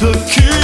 the key.